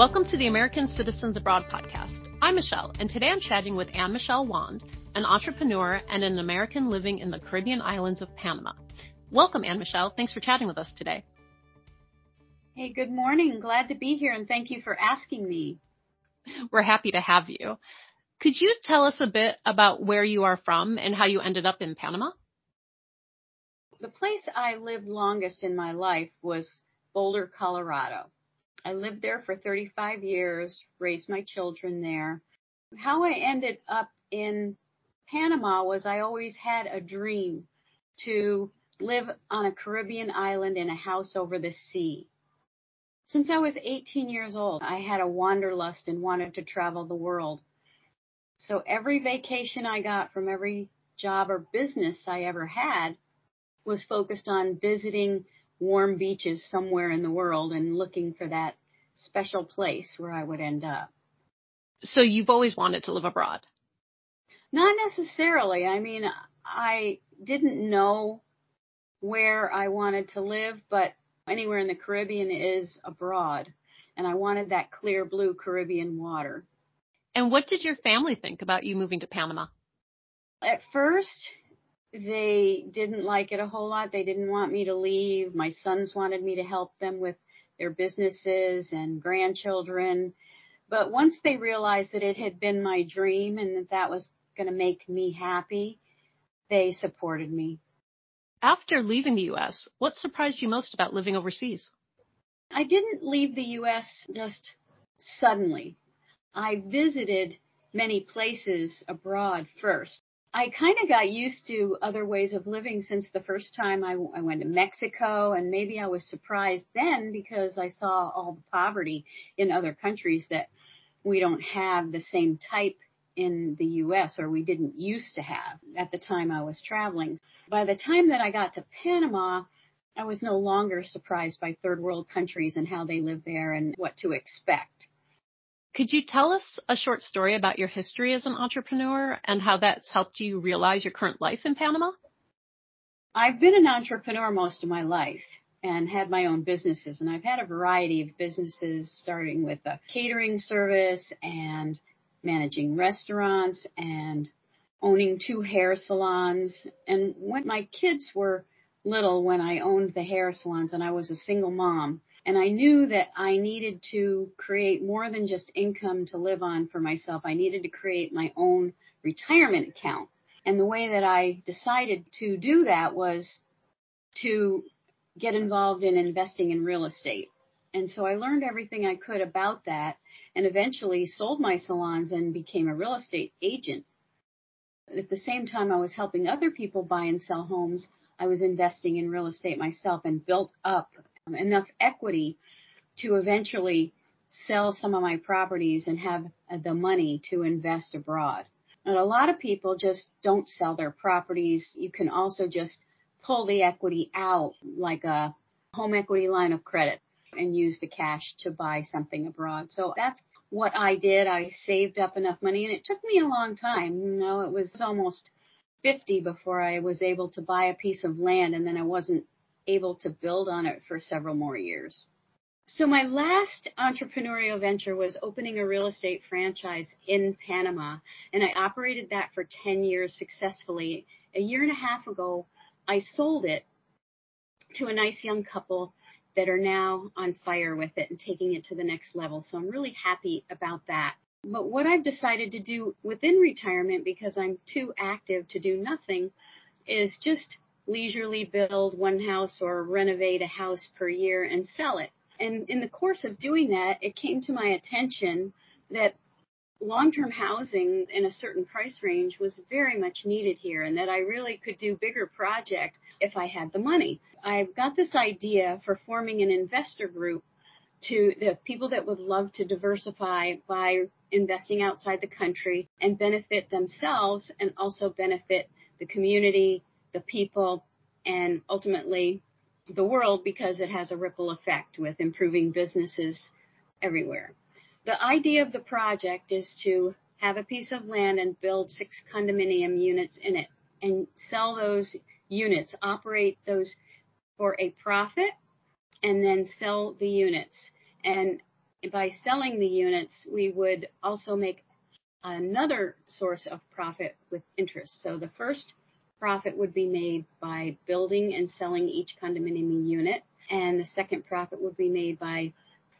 Welcome to the American Citizens Abroad podcast. I'm Michelle, and today I'm chatting with Anne Michelle Wand, an entrepreneur and an American living in the Caribbean islands of Panama. Welcome, Anne Michelle. Thanks for chatting with us today. Hey, good morning. Glad to be here, and thank you for asking me. We're happy to have you. Could you tell us a bit about where you are from and how you ended up in Panama? The place I lived longest in my life was Boulder, Colorado. I lived there for 35 years, raised my children there. How I ended up in Panama was I always had a dream to live on a Caribbean island in a house over the sea. Since I was 18 years old, I had a wanderlust and wanted to travel the world. So every vacation I got from every job or business I ever had was focused on visiting warm beaches somewhere in the world and looking for that special place where I would end up. So you've always wanted to live abroad? Not necessarily. I mean, I didn't know where I wanted to live, but anywhere in the Caribbean is abroad. And I wanted that clear blue Caribbean water. And what did your family think about you moving to Panama? At first, they didn't like it a whole lot. They didn't want me to leave. My sons wanted me to help them with their businesses and grandchildren. But once they realized that it had been my dream and that that was going to make me happy, they supported me. After leaving the U.S., what surprised you most about living overseas? I didn't leave the U.S. just suddenly. I visited many places abroad first. I kind of got used to other ways of living since the first time I, I went to Mexico, and maybe I was surprised then because I saw all the poverty in other countries that we don't have the same type in the US or we didn't used to have at the time I was traveling. By the time that I got to Panama, I was no longer surprised by third world countries and how they live there and what to expect. Could you tell us a short story about your history as an entrepreneur and how that's helped you realize your current life in Panama? I've been an entrepreneur most of my life and had my own businesses and I've had a variety of businesses starting with a catering service and managing restaurants and owning two hair salons. And when my kids were little when I owned the hair salons and I was a single mom, and I knew that I needed to create more than just income to live on for myself. I needed to create my own retirement account. And the way that I decided to do that was to get involved in investing in real estate. And so I learned everything I could about that and eventually sold my salons and became a real estate agent. At the same time I was helping other people buy and sell homes, I was investing in real estate myself and built up Um, enough equity to eventually sell some of my properties and have uh, the money to invest abroad. And a lot of people just don't sell their properties. You can also just pull the equity out like a home equity line of credit and use the cash to buy something abroad. So that's what I did. I saved up enough money and it took me a long time. You know, it was almost 50 before I was able to buy a piece of land and then I wasn't able to build on it for several more years. So my last entrepreneurial venture was opening a real estate franchise in Panama and I operated that for 10 years successfully. A year and a half ago, I sold it to a nice young couple that are now on fire with it and taking it to the next level. So I'm really happy about that. But what I've decided to do within retirement because I'm too active to do nothing is just leisurely build one house or renovate a house per year and sell it. And in the course of doing that, it came to my attention that long-term housing in a certain price range was very much needed here and that I really could do bigger projects if I had the money. I've got this idea for forming an investor group to the people that would love to diversify by investing outside the country and benefit themselves and also benefit the community, the people, and ultimately the world because it has a ripple effect with improving businesses everywhere. The idea of the project is to have a piece of land and build six condominium units in it and sell those units, operate those for a profit, and then sell the units. And by selling the units, we would also make another source of profit with interest. So the first profit would be made by building and selling each condominium unit, and the second profit would be made by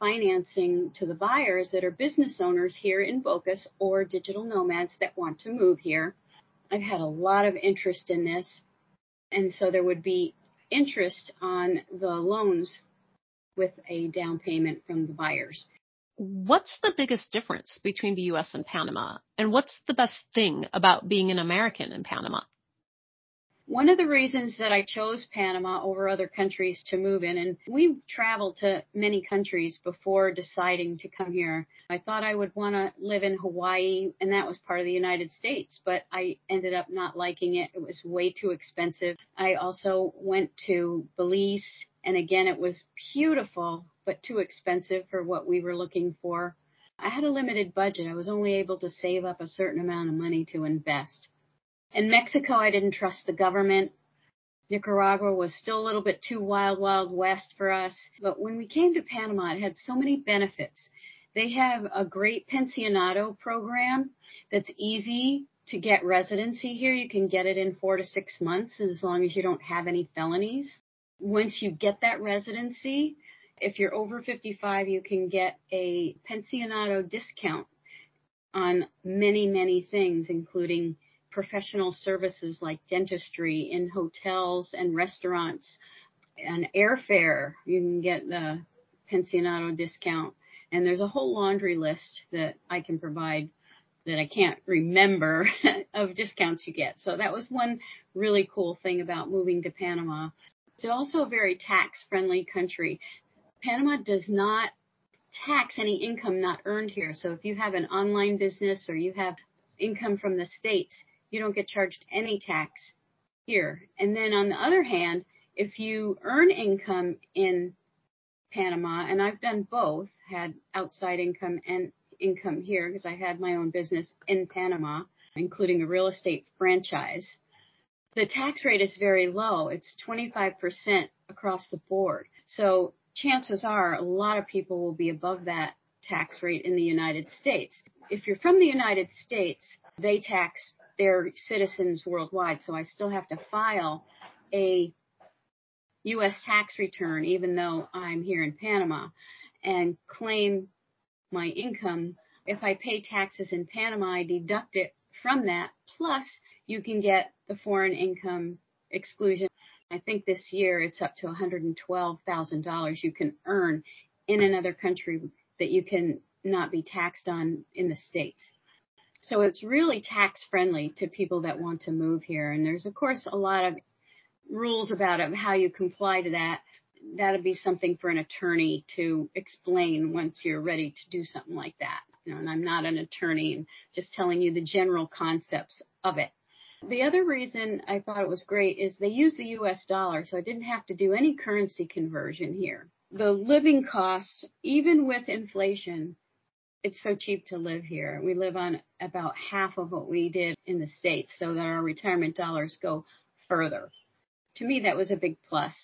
financing to the buyers that are business owners here in Bocas or digital nomads that want to move here. I've had a lot of interest in this. And so there would be interest on the loans with a down payment from the buyers. What's the biggest difference between the US and Panama? And what's the best thing about being an American in Panama? One of the reasons that I chose Panama over other countries to move in, and we traveled to many countries before deciding to come here. I thought I would want to live in Hawaii, and that was part of the United States, but I ended up not liking it. It was way too expensive. I also went to Belize, and again, it was beautiful, but too expensive for what we were looking for. I had a limited budget. I was only able to save up a certain amount of money to invest. In Mexico, I didn't trust the government. Nicaragua was still a little bit too wild, wild west for us. But when we came to Panama, it had so many benefits. They have a great pensionado program that's easy to get residency here. You can get it in four to six months as long as you don't have any felonies. Once you get that residency, if you're over 55, you can get a pensionado discount on many, many things, including professional services like dentistry in hotels and restaurants and airfare. You can get the pensionado discount. And there's a whole laundry list that I can provide that I can't remember of discounts you get. So that was one really cool thing about moving to Panama. It's also a very tax friendly country. Panama does not tax any income not earned here. So if you have an online business or you have income from the States, you don't get charged any tax here. And then on the other hand, if you earn income in Panama, and I've done both, had outside income and income here because I had my own business in Panama, including a real estate franchise. The tax rate is very low. It's 25% across the board. So chances are a lot of people will be above that tax rate in the United States. If you're from the United States, they tax they're citizens worldwide, so I still have to file a U.S. tax return, even though I'm here in Panama, and claim my income. If I pay taxes in Panama, I deduct it from that. Plus, you can get the foreign income exclusion. I think this year it's up to $112,000 you can earn in another country that you can not be taxed on in the States. So it's really tax friendly to people that want to move here. And there's of course a lot of rules about it, how you comply to that. That'd be something for an attorney to explain once you're ready to do something like that. You know, and I'm not an attorney, I'm just telling you the general concepts of it. The other reason I thought it was great is they use the US dollar, so I didn't have to do any currency conversion here. The living costs, even with inflation, it's so cheap to live here. We live on about half of what we did in the States so that our retirement dollars go further. To me, that was a big plus.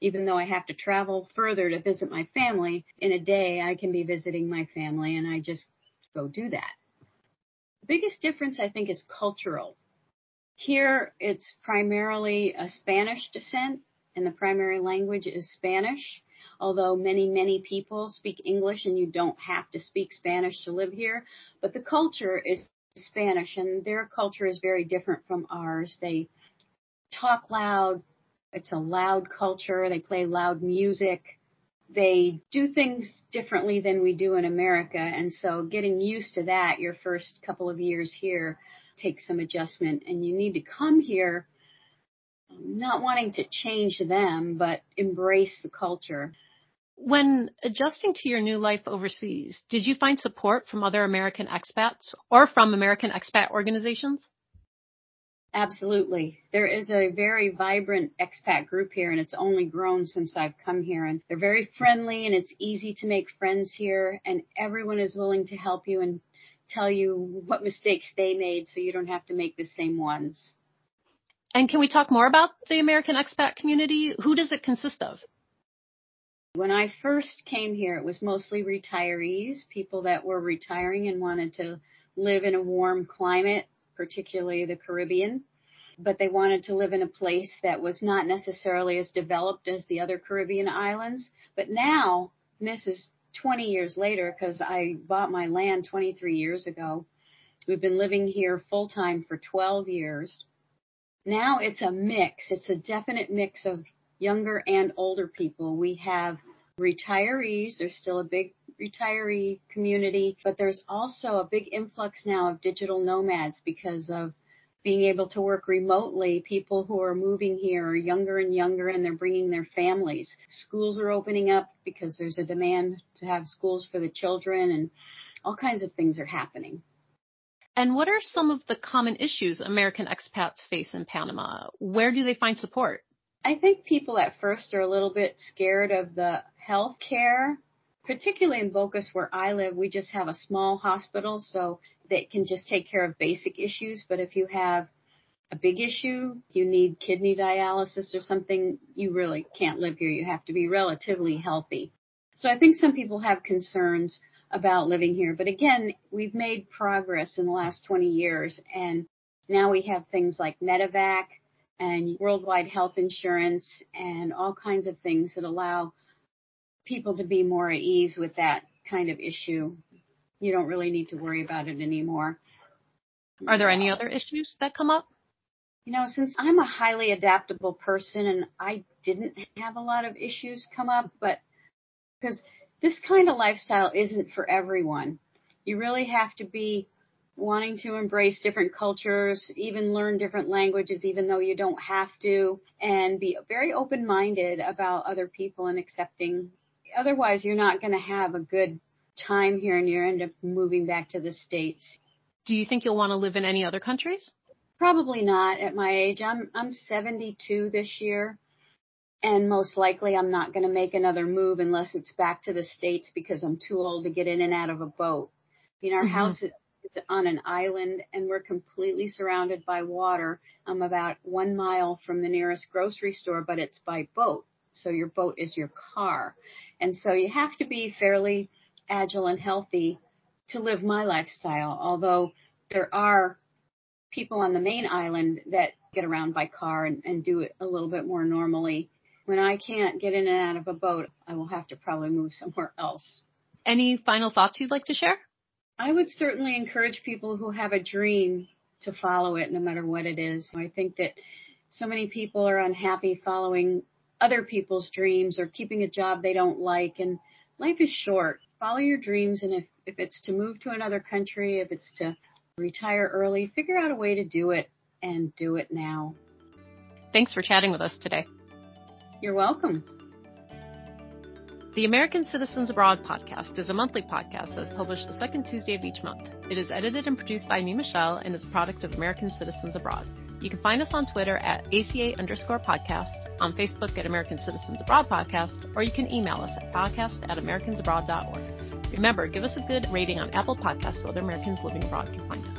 Even though I have to travel further to visit my family, in a day I can be visiting my family and I just go do that. The biggest difference I think is cultural. Here it's primarily a Spanish descent and the primary language is Spanish although many, many people speak English and you don't have to speak Spanish to live here. But the culture is Spanish and their culture is very different from ours. They talk loud. It's a loud culture. They play loud music. They do things differently than we do in America. And so getting used to that your first couple of years here takes some adjustment and you need to come here not wanting to change them, but embrace the culture. When adjusting to your new life overseas, did you find support from other American expats or from American expat organizations? Absolutely. There is a very vibrant expat group here and it's only grown since I've come here and they're very friendly and it's easy to make friends here and everyone is willing to help you and tell you what mistakes they made so you don't have to make the same ones. And can we talk more about the American expat community? Who does it consist of? When I first came here, it was mostly retirees, people that were retiring and wanted to live in a warm climate, particularly the Caribbean. But they wanted to live in a place that was not necessarily as developed as the other Caribbean islands. But now, this is 20 years later, because I bought my land 23 years ago. We've been living here full time for 12 years now it's a mix. It's a definite mix of younger and older people. We have retirees. There's still a big retiree community, but there's also a big influx now of digital nomads because of being able to work remotely. People who are moving here are younger and younger and they're bringing their families. Schools are opening up because there's a demand to have schools for the children and all kinds of things are happening. And what are some of the common issues American expats face in Panama? Where do they find support? I think people at first are a little bit scared of the health care, particularly in Bocas where I live. We just have a small hospital, so they can just take care of basic issues. But if you have a big issue, you need kidney dialysis or something, you really can't live here. You have to be relatively healthy. So I think some people have concerns about living here. But again, we've made progress in the last 20 years and now we have things like medevac and worldwide health insurance and all kinds of things that allow people to be more at ease with that kind of issue. You don't really need to worry about it anymore. Are there any other issues that come up? You know, since I'm a highly adaptable person and I didn't have a lot of issues come up, but because this kind of lifestyle isn't for everyone. You really have to be wanting to embrace different cultures, even learn different languages, even though you don't have to, and be very open minded about other people and accepting. Otherwise, you're not going to have a good time here and you end up moving back to the States. Do you think you'll want to live in any other countries? Probably not at my age. I'm I'm 72 this year. And most likely I'm not going to make another move unless it's back to the States because I'm too old to get in and out of a boat. I mean, our mm-hmm. house is on an island and we're completely surrounded by water. I'm about one mile from the nearest grocery store, but it's by boat. So your boat is your car. And so you have to be fairly agile and healthy to live my lifestyle. Although there are people on the main island that get around by car and, and do it a little bit more normally when I can't get in and out of a boat, I will have to probably move somewhere else. Any final thoughts you'd like to share? I would certainly encourage people who have a dream to follow it no matter what it is. I think that so many people are unhappy following other people's dreams or keeping a job they don't like and life is short. Follow your dreams and if, if it's to move to another country, if it's to retire early, figure out a way to do it and do it now. Thanks for chatting with us today. You're welcome. The American Citizens Abroad podcast is a monthly podcast that is published the second Tuesday of each month. It is edited and produced by me, Michelle, and is a product of American Citizens Abroad. You can find us on Twitter at ACA underscore podcast, on Facebook at American Citizens Abroad Podcast, or you can email us at podcast at americansabroad.org. Remember, give us a good rating on Apple Podcasts so other Americans living abroad can find us.